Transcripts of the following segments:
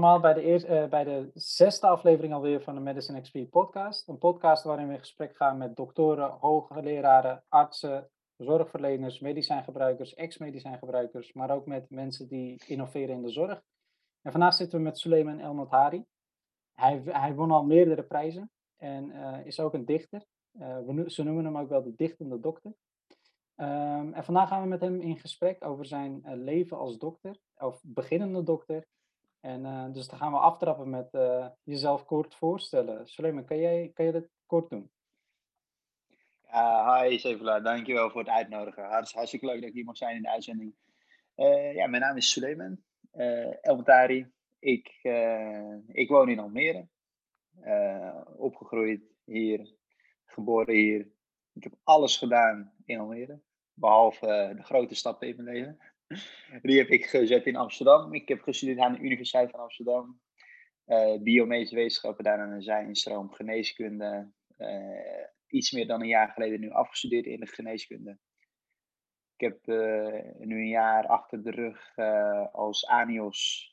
Allemaal bij de, eerste, bij de zesde aflevering alweer van de Medicine XP podcast. Een podcast waarin we in gesprek gaan met doktoren, hoogleraren, artsen, zorgverleners, medicijngebruikers, ex-medicijngebruikers, maar ook met mensen die innoveren in de zorg. En vandaag zitten we met Suleiman El Notari. Hij, hij won al meerdere prijzen en uh, is ook een dichter. Uh, we, ze noemen hem ook wel de dichtende dokter. Um, en vandaag gaan we met hem in gesprek over zijn leven als dokter, of beginnende dokter. En uh, dus dan gaan we aftrappen met uh, jezelf kort voorstellen. Suleiman, kan jij, kan je dat kort doen? Uh, hi Sevela, dankjewel voor het uitnodigen. Hartstikke leuk dat ik hier mag zijn in de uitzending. ja, mijn naam is Suleiman Elmatari. Ik, ik woon in Almere. opgegroeid hier, geboren hier. Ik heb alles gedaan in Almere. Behalve de grote stappen in mijn leven. Die heb ik gezet in Amsterdam. Ik heb gestudeerd aan de Universiteit van Amsterdam. Uh, biomedische wetenschappen, daarna een zijnstroom geneeskunde. Uh, iets meer dan een jaar geleden nu afgestudeerd in de geneeskunde. Ik heb uh, nu een jaar achter de rug als ANIOS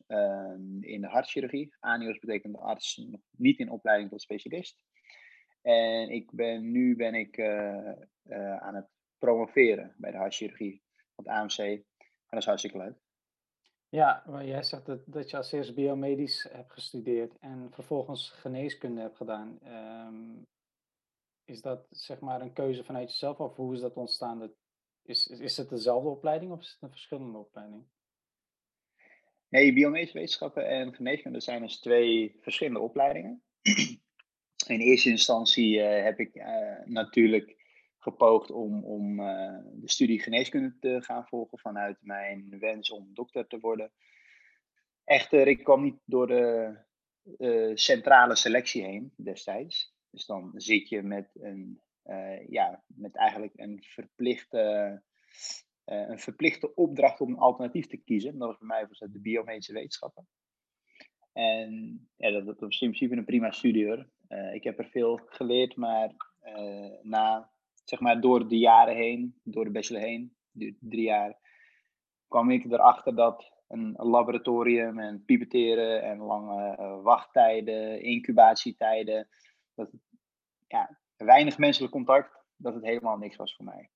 in de hartchirurgie. ANIOS betekent arts niet in opleiding tot specialist. En ik ben, nu ben ik aan het promoveren bij de hartchirurgie op het AMC. En dat is hartstikke leuk. Ja, maar jij zegt dat, dat je als eerst biomedisch hebt gestudeerd en vervolgens geneeskunde hebt gedaan. Um, is dat zeg maar een keuze vanuit jezelf of hoe is dat ontstaan? Is, is het dezelfde opleiding of is het een verschillende opleiding? Nee, biomedische wetenschappen en geneeskunde zijn dus twee verschillende opleidingen. In eerste instantie uh, heb ik uh, natuurlijk gepoogd om, om uh, de studie geneeskunde te gaan volgen vanuit mijn wens om dokter te worden. Echter, ik kwam niet door de uh, centrale selectie heen destijds. Dus dan zit je met een, uh, ja, met eigenlijk een verplichte, een verplichte opdracht om een alternatief te kiezen. Dat was bij mij was de biomedische wetenschappen. En ja, dat, dat was in principe een prima studie hoor. ik heb er veel geleerd, maar na zeg maar door de jaren heen, door de bachelor heen, drie jaar, kwam ik erachter dat een laboratorium en pipeteren en lange uh, wachttijden, incubatietijden, dat ja, weinig menselijk contact, dat het helemaal niks was voor mij.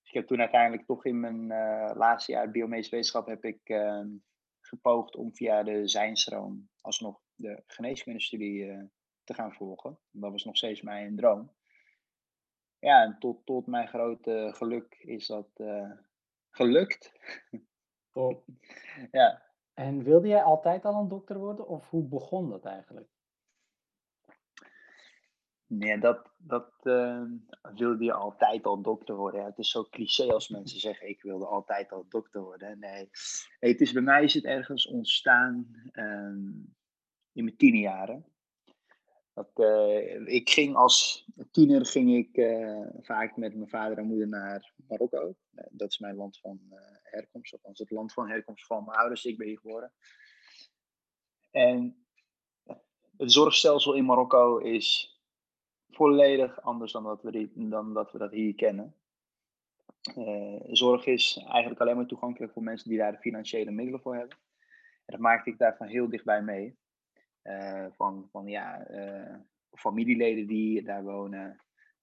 Dus ik heb toen uiteindelijk toch in mijn uh, laatste jaar biomedische wetenschap heb ik uh, gepoogd om via de zijnstroom alsnog de geneeskundestudie uh, te gaan volgen. Dat was nog steeds mijn droom ja, en tot, tot mijn grote geluk is dat uh, gelukt. Top. ja. En wilde jij altijd al een dokter worden of hoe begon dat eigenlijk? Nee, dat, dat uh, wilde je altijd al dokter worden. Ja, het is zo cliché als mensen zeggen: Ik wilde altijd al dokter worden. Nee, nee het is, bij mij is het ergens ontstaan um, in mijn tienerjaren. Dat, uh, ik ging als tiener ging ik uh, vaak met mijn vader en moeder naar Marokko. Uh, dat is mijn land van herkomst, althans het land van herkomst van mijn ouders. Ik ben hier geboren. En het zorgstelsel in Marokko is volledig anders dan dat we, dan dat, we dat hier kennen. zorg is eigenlijk alleen maar toegankelijk voor mensen die daar de financiële middelen voor hebben. En dat maakte ik daarvan heel dichtbij mee. Uh, van, van ja, uh, familieleden die daar wonen,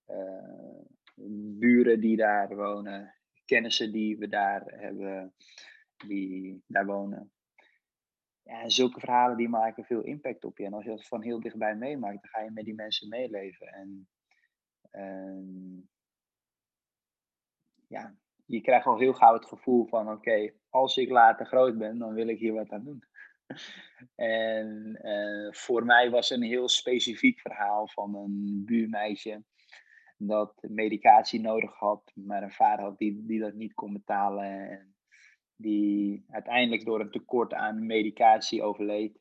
uh, buren die daar wonen, kennissen die we daar hebben, die daar wonen. Ja, zulke verhalen die maken veel impact op je. En als je dat van heel dichtbij meemaakt, dan ga je met die mensen meeleven. En ehm, ja, je krijgt al heel gauw het gevoel van: oké, als ik later groot ben, dan wil ik hier wat aan doen. En uh, voor mij was een heel specifiek verhaal van een buurmeisje dat medicatie nodig had, maar een vader had die, die dat niet kon betalen. En die uiteindelijk door een tekort aan medicatie overleed.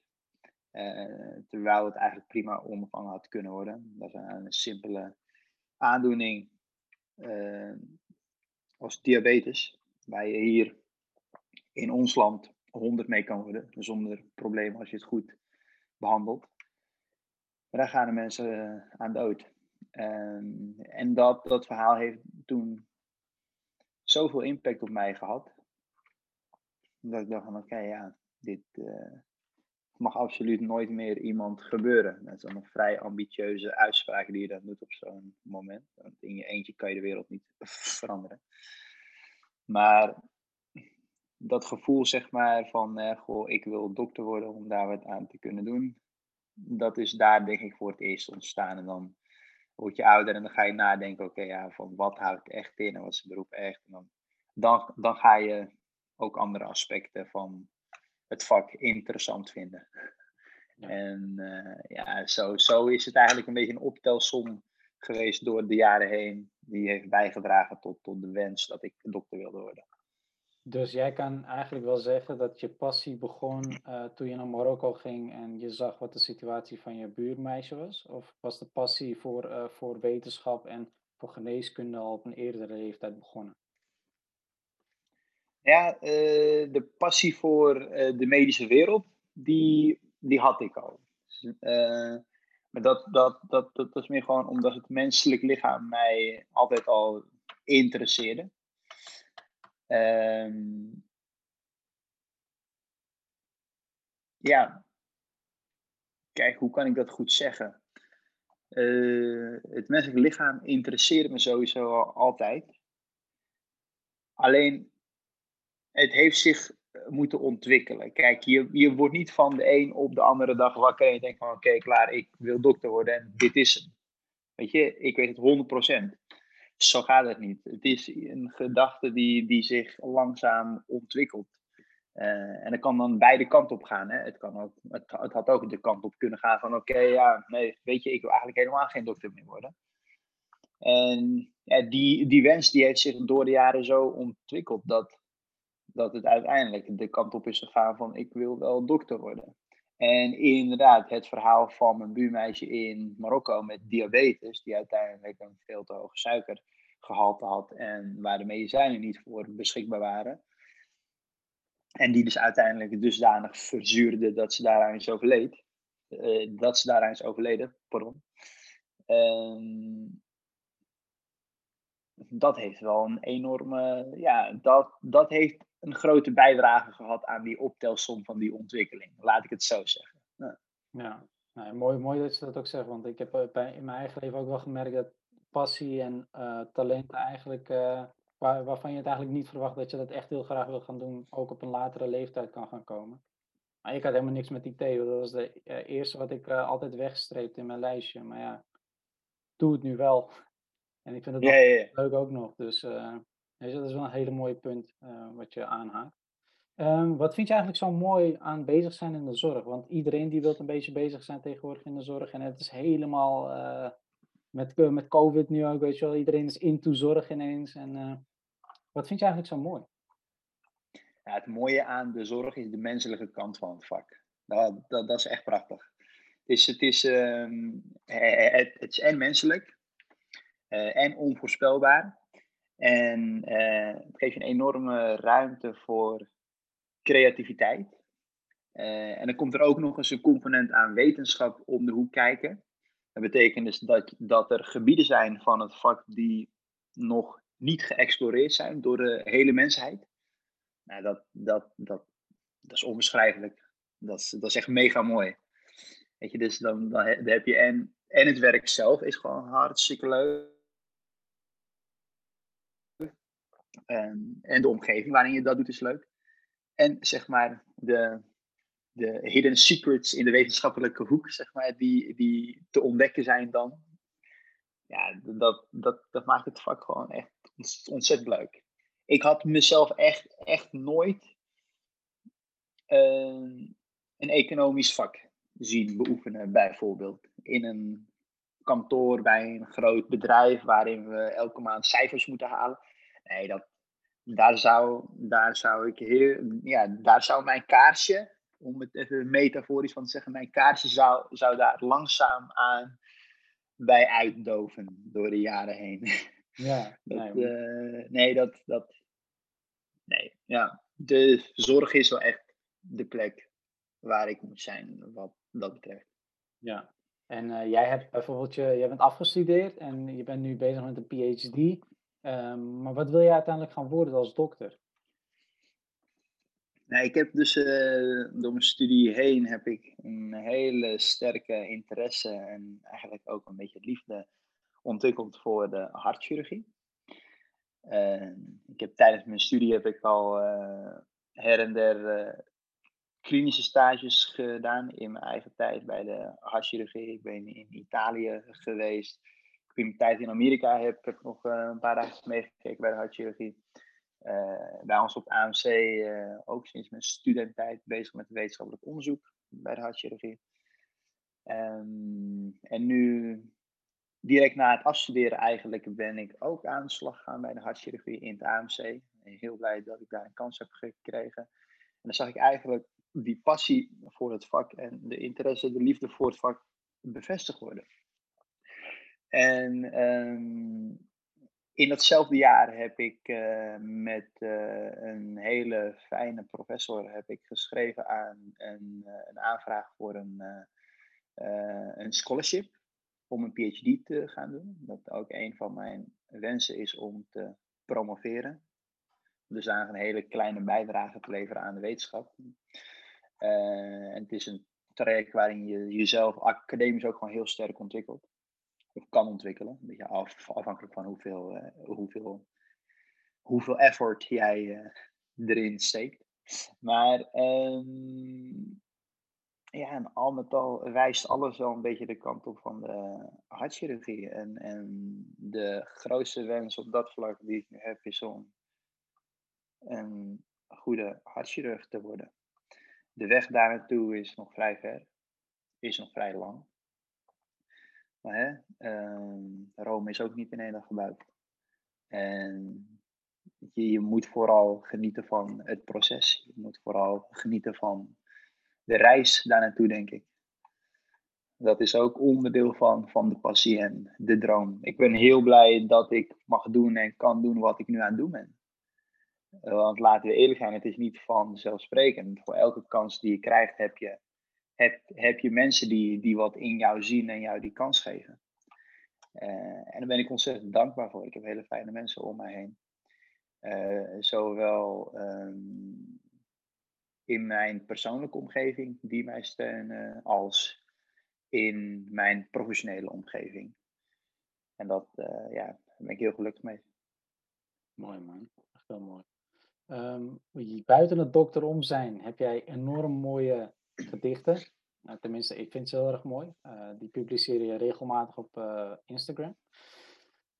Uh, terwijl het eigenlijk prima ondervangen had kunnen worden. Dat is een, simpele aandoening uh, als diabetes, je hier in ons land 100 mee kan worden, zonder probleem als je het goed behandelt. Maar daar gaan de mensen uh, aan dood. En dat, dat verhaal heeft toen zoveel impact op mij gehad. Dat ik dacht van oké, ja, dit, uh, mag absoluut nooit meer iemand gebeuren. Dat is een vrij ambitieuze uitspraak die je dan doet op zo'n moment. Want in je eentje kan je de wereld niet veranderen. Maar dat gevoel, zeg maar, van eh, goh, ik wil dokter worden om daar wat aan te kunnen doen. Dat is daar denk ik voor het eerst ontstaan. En dan word je ouder en dan ga je nadenken, oké, ja, van wat houdt echt in en wat is het beroep echt. En dan, dan, dan ga je ook andere aspecten van het vak interessant vinden. En uh, ja, zo, zo is het eigenlijk een beetje een optelsom geweest door de jaren heen. Die heeft bijgedragen tot, tot de wens dat ik dokter wilde worden. Dus jij kan eigenlijk wel zeggen dat je passie begon uh, toen je naar Marokko ging en je zag wat de situatie van je buurmeisje was? Of was de passie voor, uh, voor wetenschap en voor geneeskunde al op een eerdere leeftijd begonnen? Ja, uh, de passie voor de medische wereld, die, die had ik al. maar dat, dat, dat, dat is meer gewoon omdat het menselijk lichaam mij altijd al interesseerde. Um, ja, kijk, hoe kan ik dat goed zeggen? Uh, het menselijk lichaam interesseert me sowieso al, altijd. Alleen, het heeft zich moeten ontwikkelen. Kijk, je, je wordt niet van de een op de andere dag wakker en je denkt van oké, klaar, ik wil dokter worden en dit is hem. Weet je, ik weet het 100% zo gaat het niet. Het is een gedachte die, die zich langzaam ontwikkelt. Uh, en dat kan dan beide kanten op gaan. Hè. Het, kan ook, het, het had ook de kant op kunnen gaan van oké, ja, nee, weet je, ik wil eigenlijk helemaal geen dokter meer worden. En die, die wens die heeft zich door de jaren zo ontwikkeld dat, dat het uiteindelijk de kant op is gegaan van ik wil wel dokter worden. En inderdaad, het verhaal van mijn buurmeisje in Marokko met diabetes, die uiteindelijk een veel te hoge suikergehalte had en waar de medicijnen niet voor beschikbaar waren. En die dus uiteindelijk dusdanig verzuurde dat ze daaraan is overleed. Uh, dat ze daaraan is overleden, pardon. Uh, dat heeft wel een enorme, ja, dat, dat heeft een grote bijdrage gehad aan die optelsom van die ontwikkeling. Laat ik het zo zeggen. Ja, ja. Nou, mooi, mooi dat je dat ook zegt, want ik heb eh, bij, in mijn eigen leven ook wel gemerkt dat passie en uh, talenten eigenlijk, uh, waar, waarvan je het eigenlijk niet verwacht dat je dat echt heel graag wil gaan doen, ook op een latere leeftijd kan gaan komen. Maar ik had helemaal niks met IT, dat was de eerste wat ik altijd wegstreepte in mijn lijstje. Maar ja, doe het nu wel. En ik vind het ja, ja, ja. leuk ook nog, dus dat is wel een hele mooie punt uh, wat je aanhaakt. Um, wat vind je eigenlijk zo mooi aan bezig zijn in de zorg? Want iedereen die wil een beetje bezig zijn tegenwoordig in de zorg. En het is helemaal uh, met, met COVID nu ook, weet je wel. Iedereen is into zorg ineens. En wat vind je eigenlijk zo mooi? Ja, het mooie aan de zorg is de menselijke kant van het vak. Dat, dat, dat is echt prachtig. Het is, het is, um, het, het, is en menselijk en onvoorspelbaar. En uh, het geeft je een enorme ruimte voor creativiteit. Uh, en dan komt er ook nog eens een component aan wetenschap om de hoek kijken. Dat betekent dus dat, dat er gebieden zijn van het vak die nog niet geëxploreerd zijn door de hele mensheid. Nou, dat, dat, dat, dat is onbeschrijfelijk. Dat is, dat is echt mega mooi. Weet je, dus dan, dan heb je en, en het werk zelf is gewoon hartstikke leuk. En, en de omgeving waarin je dat doet is leuk. En zeg maar de, de hidden secrets in de wetenschappelijke hoek, zeg maar, die, die te ontdekken zijn dan. Ja, dat, dat, dat maakt het vak gewoon echt ontzettend leuk. Ik had mezelf echt, echt nooit uh, een economisch vak zien beoefenen, bijvoorbeeld. In een kantoor bij een groot bedrijf waarin we elke maand cijfers moeten halen. Nee, dat, daar, zou, daar zou ik heel, ja, daar zou mijn kaarsje, om het even metaforisch van te zeggen, mijn kaarsje zou, zou daar langzaam aan bij uitdoven door de jaren heen. Ja, dat, nee, uh, nee, dat, dat, nee, ja, de zorg is wel echt de plek waar ik moet zijn, wat dat betreft. Ja, en uh, jij hebt bijvoorbeeld, je, jij bent afgestudeerd en je bent nu bezig met een PhD. Um, maar wat wil je uiteindelijk gaan worden als dokter? Nou, ik heb dus door mijn studie heen heb ik een hele sterke interesse en eigenlijk ook een beetje liefde ontwikkeld voor de hartchirurgie. ik heb tijdens mijn studie heb ik al her en der klinische stages gedaan in mijn eigen tijd bij de hartchirurgie. Ik ben in Italië geweest. In tijd in Amerika heb, ik nog eh, een paar dagen meegekeken bij de hartchirurgie. Uh, bij ons op AMC eh, ook sinds mijn studententijd bezig met wetenschappelijk onderzoek bij de hartchirurgie. Um, en nu, direct na het afstuderen eigenlijk, ben ik ook aan de slag gegaan bij de hartchirurgie in het AMC. En heel blij dat ik daar een kans heb gekregen. En dan zag ik eigenlijk die passie voor het vak en de interesse, de liefde voor het vak bevestigd worden. En um, in datzelfde jaar heb ik uh, met uh, een hele fijne professor heb ik geschreven aan een, uh, een aanvraag voor een, een scholarship om een PhD te gaan doen. Dat ook een van mijn wensen is om te promoveren. Dus eigenlijk een hele kleine bijdrage te leveren aan de wetenschap. En het is een traject waarin je jezelf academisch ook gewoon heel sterk ontwikkelt. Of kan ontwikkelen. Een beetje af, afhankelijk van hoeveel, uh, hoeveel, hoeveel effort jij uh, erin steekt. Maar um, ja, en al met al wijst alles wel een beetje de kant op van de hartchirurgie. En, en de grootste wens op dat vlak die ik nu heb is om een goede hartchirurg te worden de weg daar naartoe is nog vrij ver, is nog vrij lang. Maar hè, uh, Rome is ook niet in één dag gebouwd. En je, je moet vooral genieten van het proces. Je moet vooral genieten van de reis daar naartoe, denk ik. Dat is ook onderdeel van, van de passie en de droom. Ik ben heel blij dat ik mag doen en kan doen wat ik nu aan het doen ben. Want laten we eerlijk zijn, het is niet vanzelfsprekend. Voor elke kans die je krijgt, heb je, heb, heb je mensen die, die wat in jou zien en jou die kans geven. Uh, en daar ben ik ontzettend dankbaar voor. Ik heb hele fijne mensen om mij heen. Uh, zowel um, in mijn persoonlijke omgeving die mij steunen, als in mijn professionele omgeving. En dat, uh, ja, daar ben ik heel gelukkig mee. Mooi man, echt wel mooi. Um, buiten het dokter om zijn heb jij enorm mooie gedichten. Nou, tenminste, ik vind ze heel erg mooi. Uh, die publiceer je regelmatig op uh, Instagram.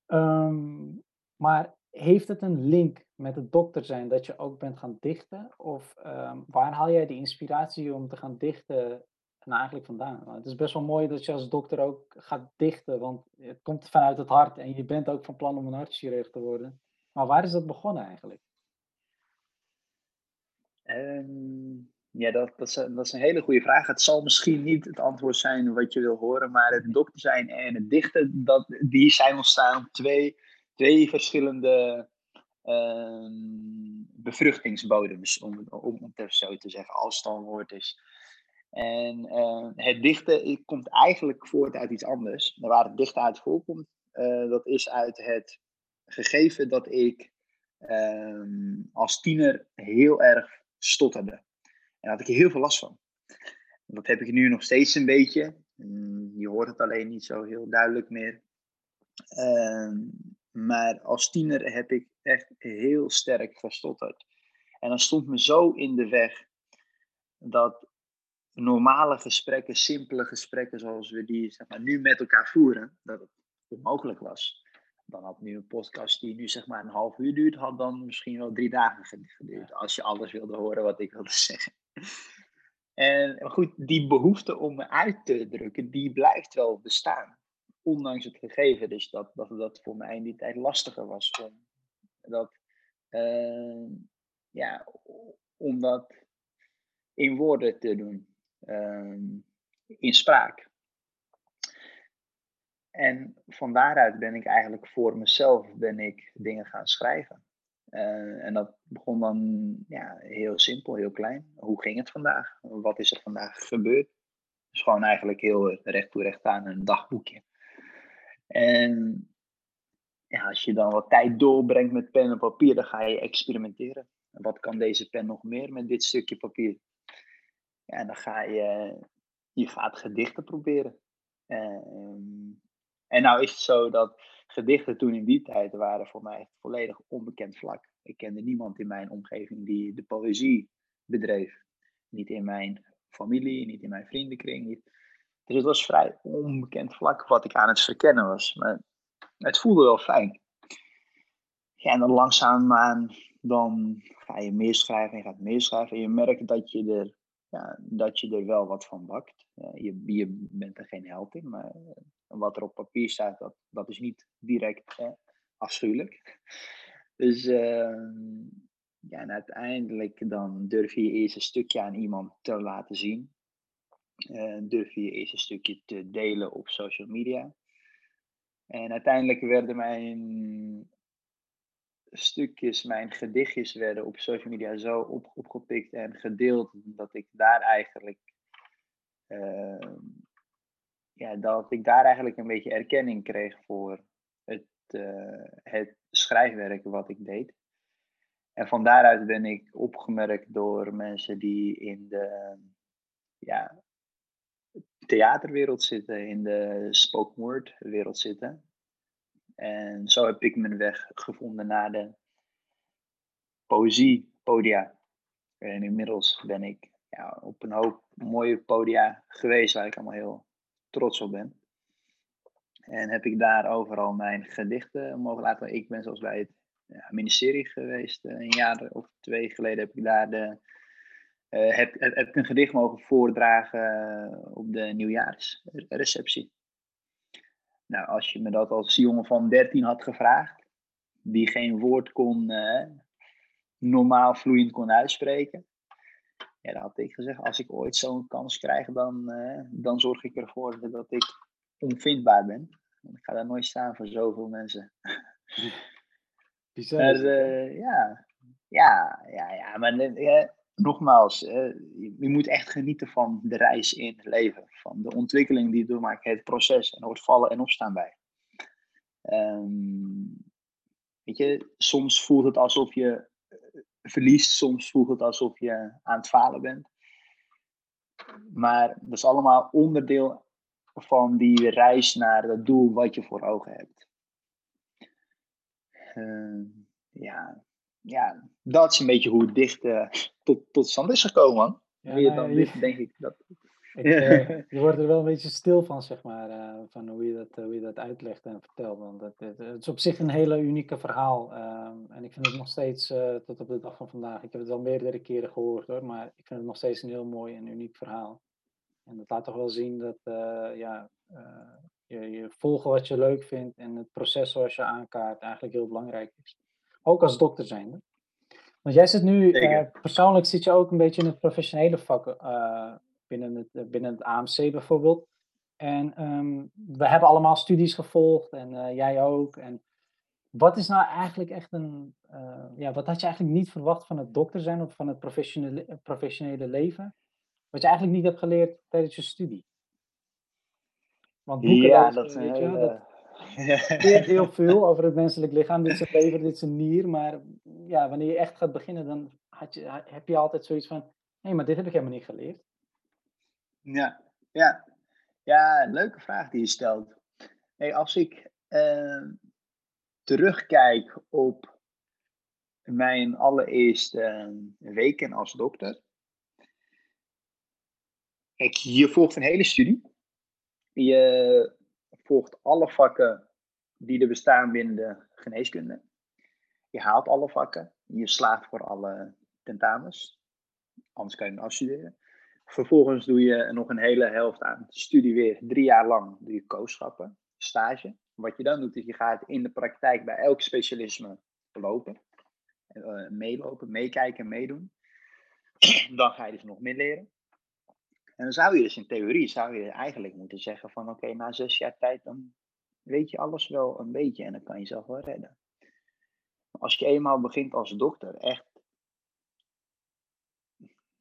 Um, maar heeft het een link met het dokter zijn dat je ook bent gaan dichten? Of um, waar haal jij die inspiratie om te gaan dichten nou eigenlijk vandaan? Het is best wel mooi dat je als dokter ook gaat dichten, want het komt vanuit het hart en je bent ook van plan om een hartchirurg te worden. Maar waar is dat begonnen eigenlijk? Um, ja, dat, dat, is, dat is een hele goede vraag. Het zal misschien niet het antwoord zijn wat je wil horen, maar het dokter zijn en het dichten, dat, die zijn ontstaan twee, twee verschillende um, bevruchtingsbodems, om, om, om het zo te zeggen, als het dan woord is. En uh, het dichten komt eigenlijk voort uit iets anders. Waar het dichten uit voorkomt, uh, dat is uit het gegeven dat ik um, als tiener heel erg stotterde. En daar had ik heel veel last van. Dat heb ik nu nog steeds een beetje. Je hoort het alleen niet zo heel duidelijk meer. Ehm, maar als tiener heb ik echt heel sterk gestotterd. En dat stond me zo in de weg dat normale gesprekken, simpele gesprekken zoals we die zeg maar, nu met elkaar voeren, dat het onmogelijk was dan had nu een podcast die nu zeg maar een half uur duurt, had dan misschien wel drie dagen geduurd. Als je alles wilde horen wat ik wilde zeggen. En goed, die behoefte om uit te drukken, die blijft wel bestaan. Ondanks het gegeven dus dat, dat voor mij in die tijd lastiger was om dat, uh, ja, om dat in woorden te doen. Uh, in spraak. En van daaruit ben ik eigenlijk voor mezelf ben ik dingen gaan schrijven. Uh, en dat begon dan ja, heel simpel, heel klein. Hoe ging het vandaag? Wat is er vandaag gebeurd? Dus gewoon eigenlijk heel recht toe recht aan een dagboekje. En ja, als je dan wat tijd doorbrengt met pen en papier, dan ga je experimenteren. wat kan deze pen nog meer met dit stukje papier? Ja, dan ga je, je gaat gedichten proberen. Ehm, en nou is het zo dat gedichten toen in die tijd waren voor mij volledig onbekend vlak. Ik kende niemand in mijn omgeving die de poëzie bedreef. Niet in mijn familie, niet in mijn vriendenkring. Dus het was vrij onbekend vlak wat ik aan het verkennen was. Maar het voelde wel fijn. Ja, en dan langzaamaan dan ga je meer schrijven en je gaat meer schrijven. En je merkt dat je er, ja, dat je er wel wat van bakt. je, je bent er geen held in, maar eh, wat er op papier staat, dat, dat is niet direct eh, afschuwelijk. Dus ehm, ja, en uiteindelijk dan durf je eerst een stukje aan iemand te laten zien. Uh, durf je eerst een stukje te delen op social media. En uiteindelijk werden mijn stukjes, mijn gedichtjes werden op social media zo op, opgepikt en gedeeld dat ik daar eigenlijk uh, ja, dat ik daar eigenlijk een beetje erkenning kreeg voor het, uh, het schrijfwerk wat ik deed. En van daaruit ben ik opgemerkt door mensen die in de ja, theaterwereld zitten, in de spoken word wereld zitten. En zo heb ik mijn weg gevonden naar de poëziepodia. En inmiddels ben ik ja, op een hoop mooie podia geweest waar ik allemaal heel trots op ben. En heb ik daar overal mijn gedichten mogen laten. Ik ben zoals bij het ja, ministerie geweest. Eh, een jaar of twee geleden heb ik daar de, heb, heb, een gedicht mogen voordragen eh, op de nieuwjaarsreceptie. Nou, als je me dat als jongen van 13 had gevraagd, die geen woord kon, normaal vloeiend kon uitspreken, ja, dan had ik gezegd, als ik ooit zo'n kans krijg, dan, dan zorg ik ervoor dat ik onvindbaar ben. Ik ga daar nooit staan voor zoveel mensen. Bizar. uh, ja, ja, ja, ja, maar uh, nogmaals, je, je, moet echt genieten van de reis in het leven. Van de ontwikkeling die je doormaakt, het proces. En er hoort vallen en opstaan bij. Um, weet je, soms voelt het alsof je verliest, soms voelt het alsof je aan het falen bent. Maar dat is allemaal onderdeel van die reis naar het doel wat je voor ogen hebt. Uh, ja, ja, dat is een beetje hoe het dicht uh, tot, tot stand is gekomen. Ja, Meer dan dit, denk ik. Dat... Ik, uh, je wordt er wel een beetje stil van, zeg maar, uh, van hoe je, dat, hoe je dat uitlegt en vertelt. Want dat, het, het is op zich een hele unieke verhaal. Ehm, en ik vind het nog steeds, tot op de dag van vandaag, ik heb het al meerdere keren gehoord hoor, maar ik vind het nog steeds een heel mooi en uniek verhaal. En dat laat toch wel zien dat, ja, je, je volgen wat je leuk vindt en het proces zoals je aankaart eigenlijk heel belangrijk is. Ook als dokter zijnde. Want jij zit nu, uh, persoonlijk zit je ook een beetje in het professionele vak uh, binnen, het, uh, binnen het AMC bijvoorbeeld. En um, we hebben allemaal studies gevolgd en jij ook. En wat is nou eigenlijk echt een, ja, wat had je eigenlijk niet verwacht van het dokter zijn of van het professionele, professionele leven? Wat je eigenlijk niet hebt geleerd tijdens je studie? Want boeken, ja, dat, dat leert heel veel over het menselijk lichaam. Dit is een lever, dit is een nier. Maar ja, wanneer je echt gaat beginnen, dan had je, heb je altijd zoiets van... Nee, maar dit heb ik helemaal niet geleerd. Ja, ja. Ja, leuke vraag die je stelt. Hey, als ik uh, terugkijk op mijn allereerste uh, weken als dokter. Kijk, je volgt een hele studie. Je volgt alle vakken die er bestaan binnen de geneeskunde. Je haalt alle vakken. Je slaagt voor alle tentamens. Anders kan je hem afstuderen. Vervolgens doe je nog een hele helft aan studie weer. Drie jaar lang doe je stage. Wat je dan doet, is je gaat in de praktijk bij elk specialisme lopen. Uh, meelopen, meekijken, meedoen. Dan ga je dus nog meer leren. En dan zou je dus in theorie zou je eigenlijk moeten zeggen van oké, na zes jaar tijd dan weet je alles wel een beetje en dan kan je jezelf wel redden. Als je eenmaal begint als dokter, echt,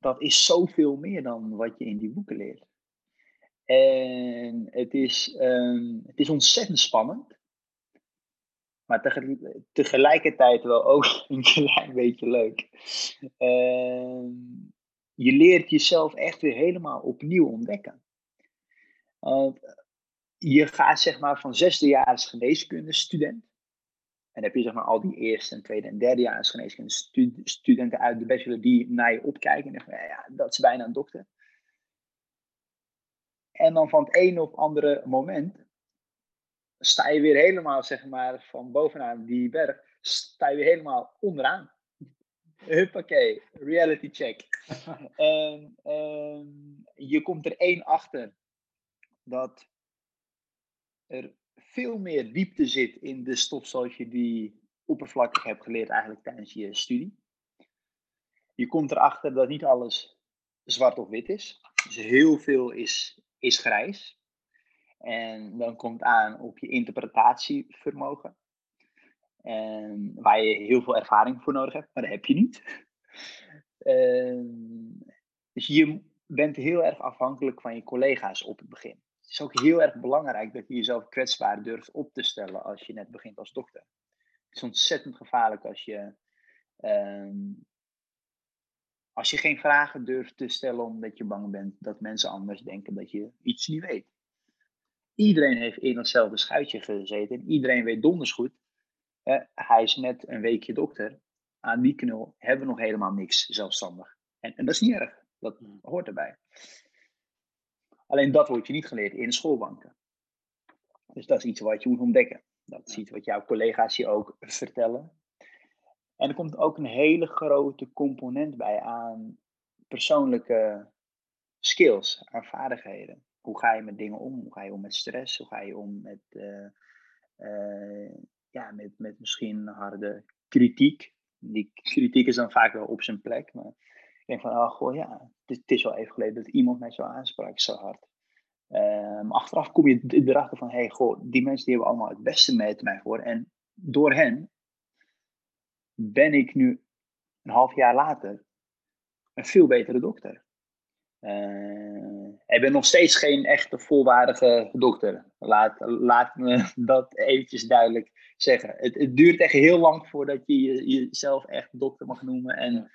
dat is zoveel meer dan wat je in die boeken leert. En het is, um, het is ontzettend spannend. maar tegelijkertijd wel ook een klein beetje leuk. Ehm, je leert jezelf echt weer helemaal opnieuw ontdekken. je gaat zeg maar van zesdejaars geneeskunde student. En heb je zeg maar al die eerste en tweede en derdejaars geneeskunde studenten uit de bachelor die naar je opkijken. En denken, ja, ja, dat is bijna een dokter. En dan van het ene op andere moment sta je weer helemaal, zeg maar, van bovenaan die berg, sta je weer helemaal onderaan. Huppakee, reality check. ehm, je komt er één achter dat er veel meer diepte zit in de stof zoals je die oppervlakkig hebt geleerd eigenlijk tijdens je studie. Je komt erachter dat niet alles zwart of wit is. Dus heel veel is, is grijs. En dan komt aan op je interpretatievermogen. En waar je heel veel ervaring voor nodig hebt, maar dat heb je niet. Ehm, dus je bent heel erg afhankelijk van je collega's op het begin. Het is ook heel erg belangrijk dat je jezelf kwetsbaar durft op te stellen als je net begint als dokter. Het is ontzettend gevaarlijk als je, ehm, als je geen vragen durft te stellen omdat je bang bent dat mensen anders denken dat je iets niet weet. Iedereen heeft in hetzelfde schuitje gezeten. En iedereen weet donders goed. hij is net een weekje dokter. Aan die knul hebben we nog helemaal niks zelfstandig. En, en dat is niet erg. Dat hmm. hoort erbij. Alleen dat wordt je niet geleerd in schoolbanken. Dus dat is iets wat je moet ontdekken. Dat is iets wat jouw collega's je ook vertellen. En er komt ook een hele grote component bij aan persoonlijke skills, aan vaardigheden hoe ga je met dingen om? Hoe ga je om met stress? Hoe ga je om met, uh, uh, ja, met, met misschien harde kritiek? Die kritiek is dan vaak wel op zijn plek. Maar denk van, oh goh, ja, het, is wel even geleden dat iemand mij zo aansprak, zo hard. Maar achteraf kom je erachter van, hey, goh, die mensen die hebben allemaal het beste met mij voor. En door hen ben ik nu een half jaar later een veel betere dokter. Uh, ik ben nog steeds geen echte volwaardige dokter. Laat, laat me dat eventjes duidelijk zeggen. Het, het duurt echt heel lang voordat je, jezelf echt dokter mag noemen. En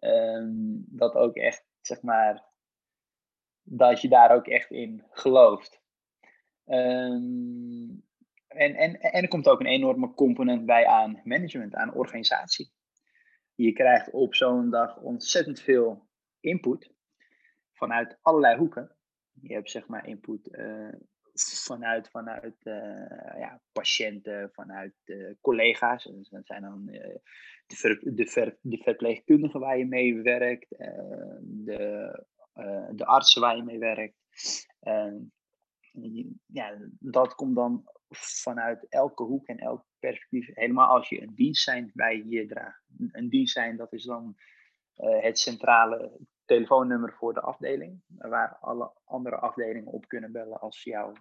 uh, dat ook echt, zeg maar, dat je daar ook echt in gelooft. Um, en, en, en er komt ook een enorme component bij aan management, aan organisatie. Je krijgt op zo'n dag ontzettend veel input vanuit allerlei hoeken. Je hebt zeg maar input uh, vanuit, vanuit uh, ja, patiënten, vanuit uh, collega's. Dus dat zijn dan de, ver, de, ver, de verpleegkundigen waar je mee werkt, de, de artsen waar je mee werkt. ja, dat komt dan vanuit elke hoek en elk perspectief. Helemaal als je een dienst zijn bij je draagt. Een dienst zijn, dat is dan het centrale telefoonnummer voor de afdeling, waar alle andere afdelingen op kunnen bellen als jou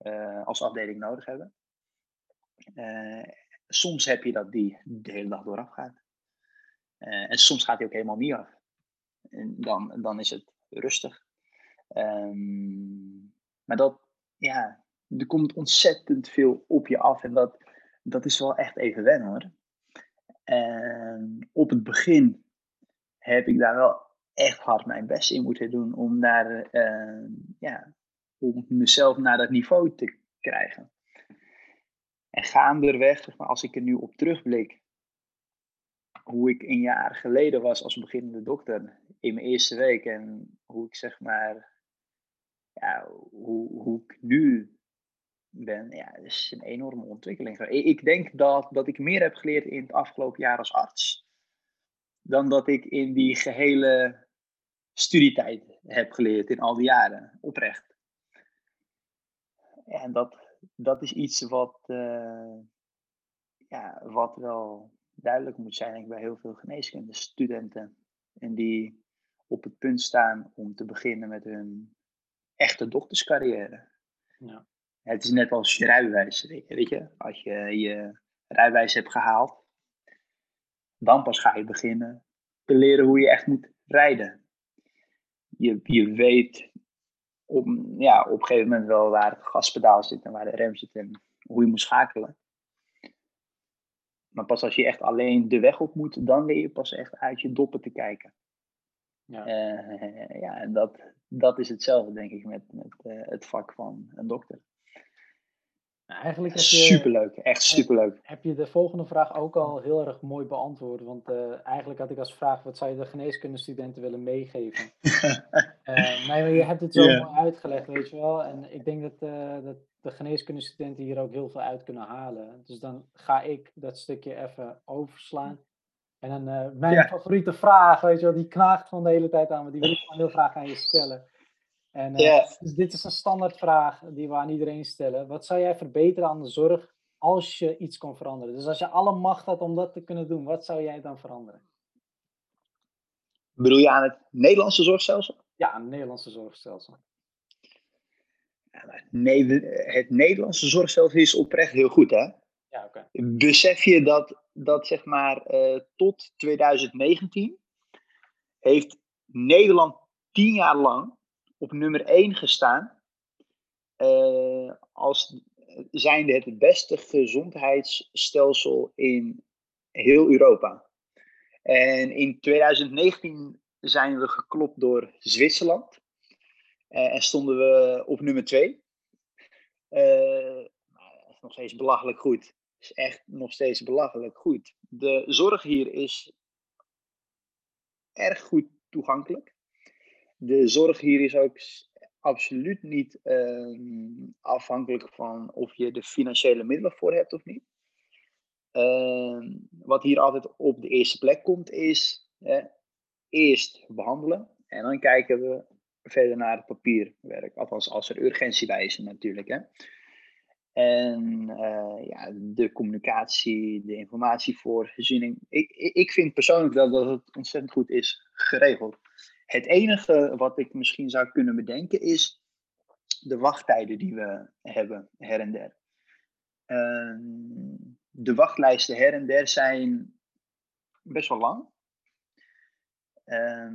uh, als afdeling nodig hebben. Uh, soms heb je dat die de hele dag dooraf gaat. Uh, en soms gaat hij ook helemaal niet af. En dan, dan is het rustig. Um, maar dat, ja, er komt ontzettend veel op je af en dat, dat is wel echt even wennen hoor. En op het begin heb ik daar wel echt hard mijn best in moeten doen om, daar, uh, ja, om mezelf naar dat niveau te krijgen. En gaandeweg, maar, als ik er nu op terugblik, hoe ik een jaar geleden was als beginnende dokter in mijn eerste week en hoe ik zeg maar, ja, hoe, hoe ik nu ben, ja, dat is een enorme ontwikkeling. Ik denk dat, dat ik meer heb geleerd in het afgelopen jaar als arts dan dat ik in die gehele studietijd heb geleerd in al die jaren, oprecht. En dat, dat is iets wat, uh, ja, wat wel duidelijk moet zijn denk ik, bij heel veel geneeskundestudenten. En die op het punt staan om te beginnen met hun echte dokterscarrière. Ja. Het is net als je rijbewijs, weet je. Als je je rijbewijs hebt gehaald, dan pas ga je beginnen te leren hoe je echt moet rijden je, je weet op, ja, op een gegeven moment wel waar het gaspedaal zit en waar de rem zit en hoe je moet schakelen. Maar pas als je echt alleen de weg op moet, dan leer je pas echt uit je doppen te kijken. Ja, uh, ja en dat, dat is hetzelfde, denk ik, met, met uh, het vak van een dokter. Nou, eigenlijk heb je, superleuk, echt superleuk. Heb je de volgende vraag ook al heel erg mooi beantwoord? Want uh, eigenlijk had ik als vraag: wat zou je de geneeskundestudenten willen meegeven? uh, nee, je hebt het zo yeah. mooi uitgelegd, weet je wel. En ik denk dat, uh, dat de geneeskundestudenten hier ook heel veel uit kunnen halen. Dus dan ga ik dat stukje even overslaan. En dan mijn favoriete vraag, weet je wel, die knaagt van de hele tijd aan me. Die wil ik gewoon heel graag aan je stellen. En, uh, dus dit is een standaardvraag die we aan iedereen stellen. Wat zou jij verbeteren aan de zorg als je iets kon veranderen? Dus als je alle macht had om dat te kunnen doen, wat zou jij dan veranderen? Bedoel je aan het Nederlandse zorgstelsel? Ja, aan het Nederlandse zorgstelsel. Nee, het Nederlandse zorgstelsel is oprecht heel goed, hè? Ja. Okay. Besef je dat, dat zeg maar uh, tot 2019 heeft Nederland tien jaar lang op nummer 1 gestaan. Uh, als zijnde het beste gezondheidsstelsel in heel Europa. En in 2019 zijn we geklopt door Zwitserland. Uh, en stonden we op nummer 2. Uh, is nog steeds belachelijk goed. Is echt nog steeds belachelijk goed. De zorg hier is erg goed toegankelijk de zorg hier is ook absoluut niet uh, afhankelijk van of je de financiële middelen voor hebt of niet. Uh, wat hier altijd op de eerste plek komt is eerst behandelen en dan kijken we verder naar het papierwerk. Althans, als er urgentie bij is natuurlijk. Hè. En uh, ja, de communicatie, de informatievoorziening. Ik, ik vind persoonlijk wel dat het ontzettend goed is geregeld. Het enige wat ik misschien zou kunnen bedenken is de wachttijden die we hebben her en der. Uh, de wachtlijsten her en der zijn best wel lang. Uh,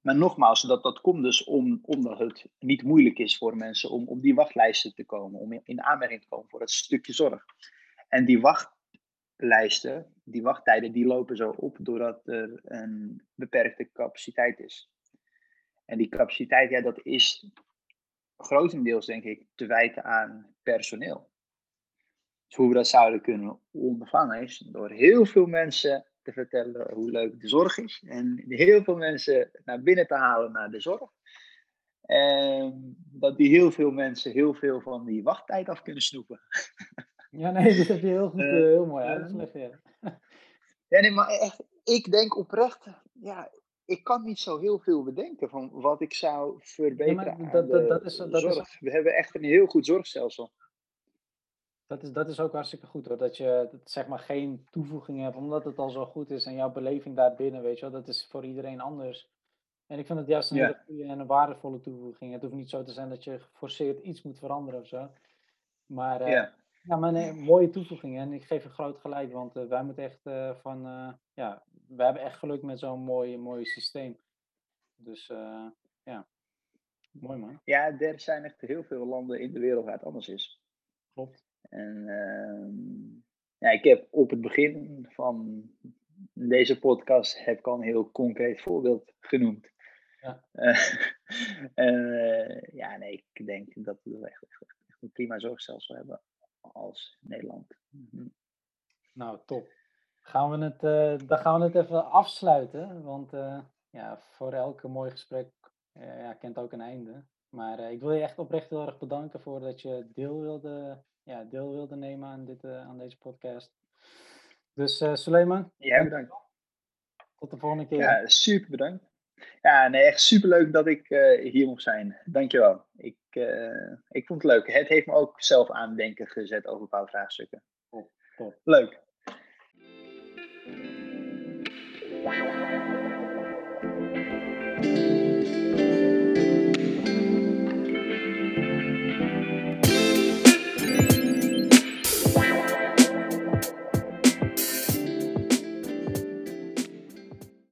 maar nogmaals, dat, dat komt dus om, omdat het niet moeilijk is voor mensen om op die wachtlijsten te komen, om in aanmerking te komen voor het stukje zorg. En die wacht, lijsten, die wachttijden, die lopen zo op doordat er een beperkte capaciteit is. En die capaciteit, ja, dat is grotendeels, denk ik, te wijten aan personeel. Dus hoe we dat zouden kunnen ondervangen is door heel veel mensen te vertellen hoe leuk de zorg is. En heel veel mensen naar binnen te halen naar de zorg. En dat die heel veel mensen heel veel van die wachttijd af kunnen snoepen. Ja, nee, dat heb je heel goed, uh, heel mooi uitgelegd. Ja. ja, nee, maar echt, ik denk oprecht, ja, ik kan niet zo heel veel bedenken van wat ik zou verbeteren. Ja, dat, dat, dat, is, dat zorg. Is... We hebben echt een heel goed zorgstelsel. Dat is, dat is ook hartstikke goed hoor. Dat je dat, zeg maar geen toevoeging hebt, omdat het al zo goed is en jouw beleving daarbinnen, weet je wel, dat is voor iedereen anders. En ik vind het juist een ja. hele goede en een waardevolle toevoeging. Het hoeft niet zo te zijn dat je geforceerd iets moet veranderen of zo. Maar uh, ja. Ja, maar nee, mooie toevoeging. En ik geef een groot gelijk, want uh, wij moeten echt uh, van, uh, ja, we hebben echt geluk met zo'n mooi, mooi systeem. Dus ja, mooi man. Ja, er zijn echt heel veel landen in de wereld waar het anders is. Klopt. En ehm, ja, ik heb op het begin van deze podcast heb ik al een heel concreet voorbeeld genoemd. Ja. en ja, nee, ik denk dat we echt, echt, echt een prima zorgstelsel hebben als Nederland. Mhm. Nou, top. Gaan we het, uh, dan gaan we het even afsluiten, want uh, ja, voor elke mooi gesprek uh, ja, kent ook een einde. Maar ik wil je echt oprecht heel erg bedanken voor dat je deel wilde, ja, deel wilde nemen aan, dit, aan deze podcast. Dus Suleiman. Jij bedankt. Tot de volgende keer. Ja, super bedankt. Ja, nee, echt superleuk dat ik uh, hier mocht zijn. Dankjewel. Ik, uh, ik vond het leuk. Het heeft me ook zelf aan denken gezet over een paar vraagstukken. Top, top. Leuk.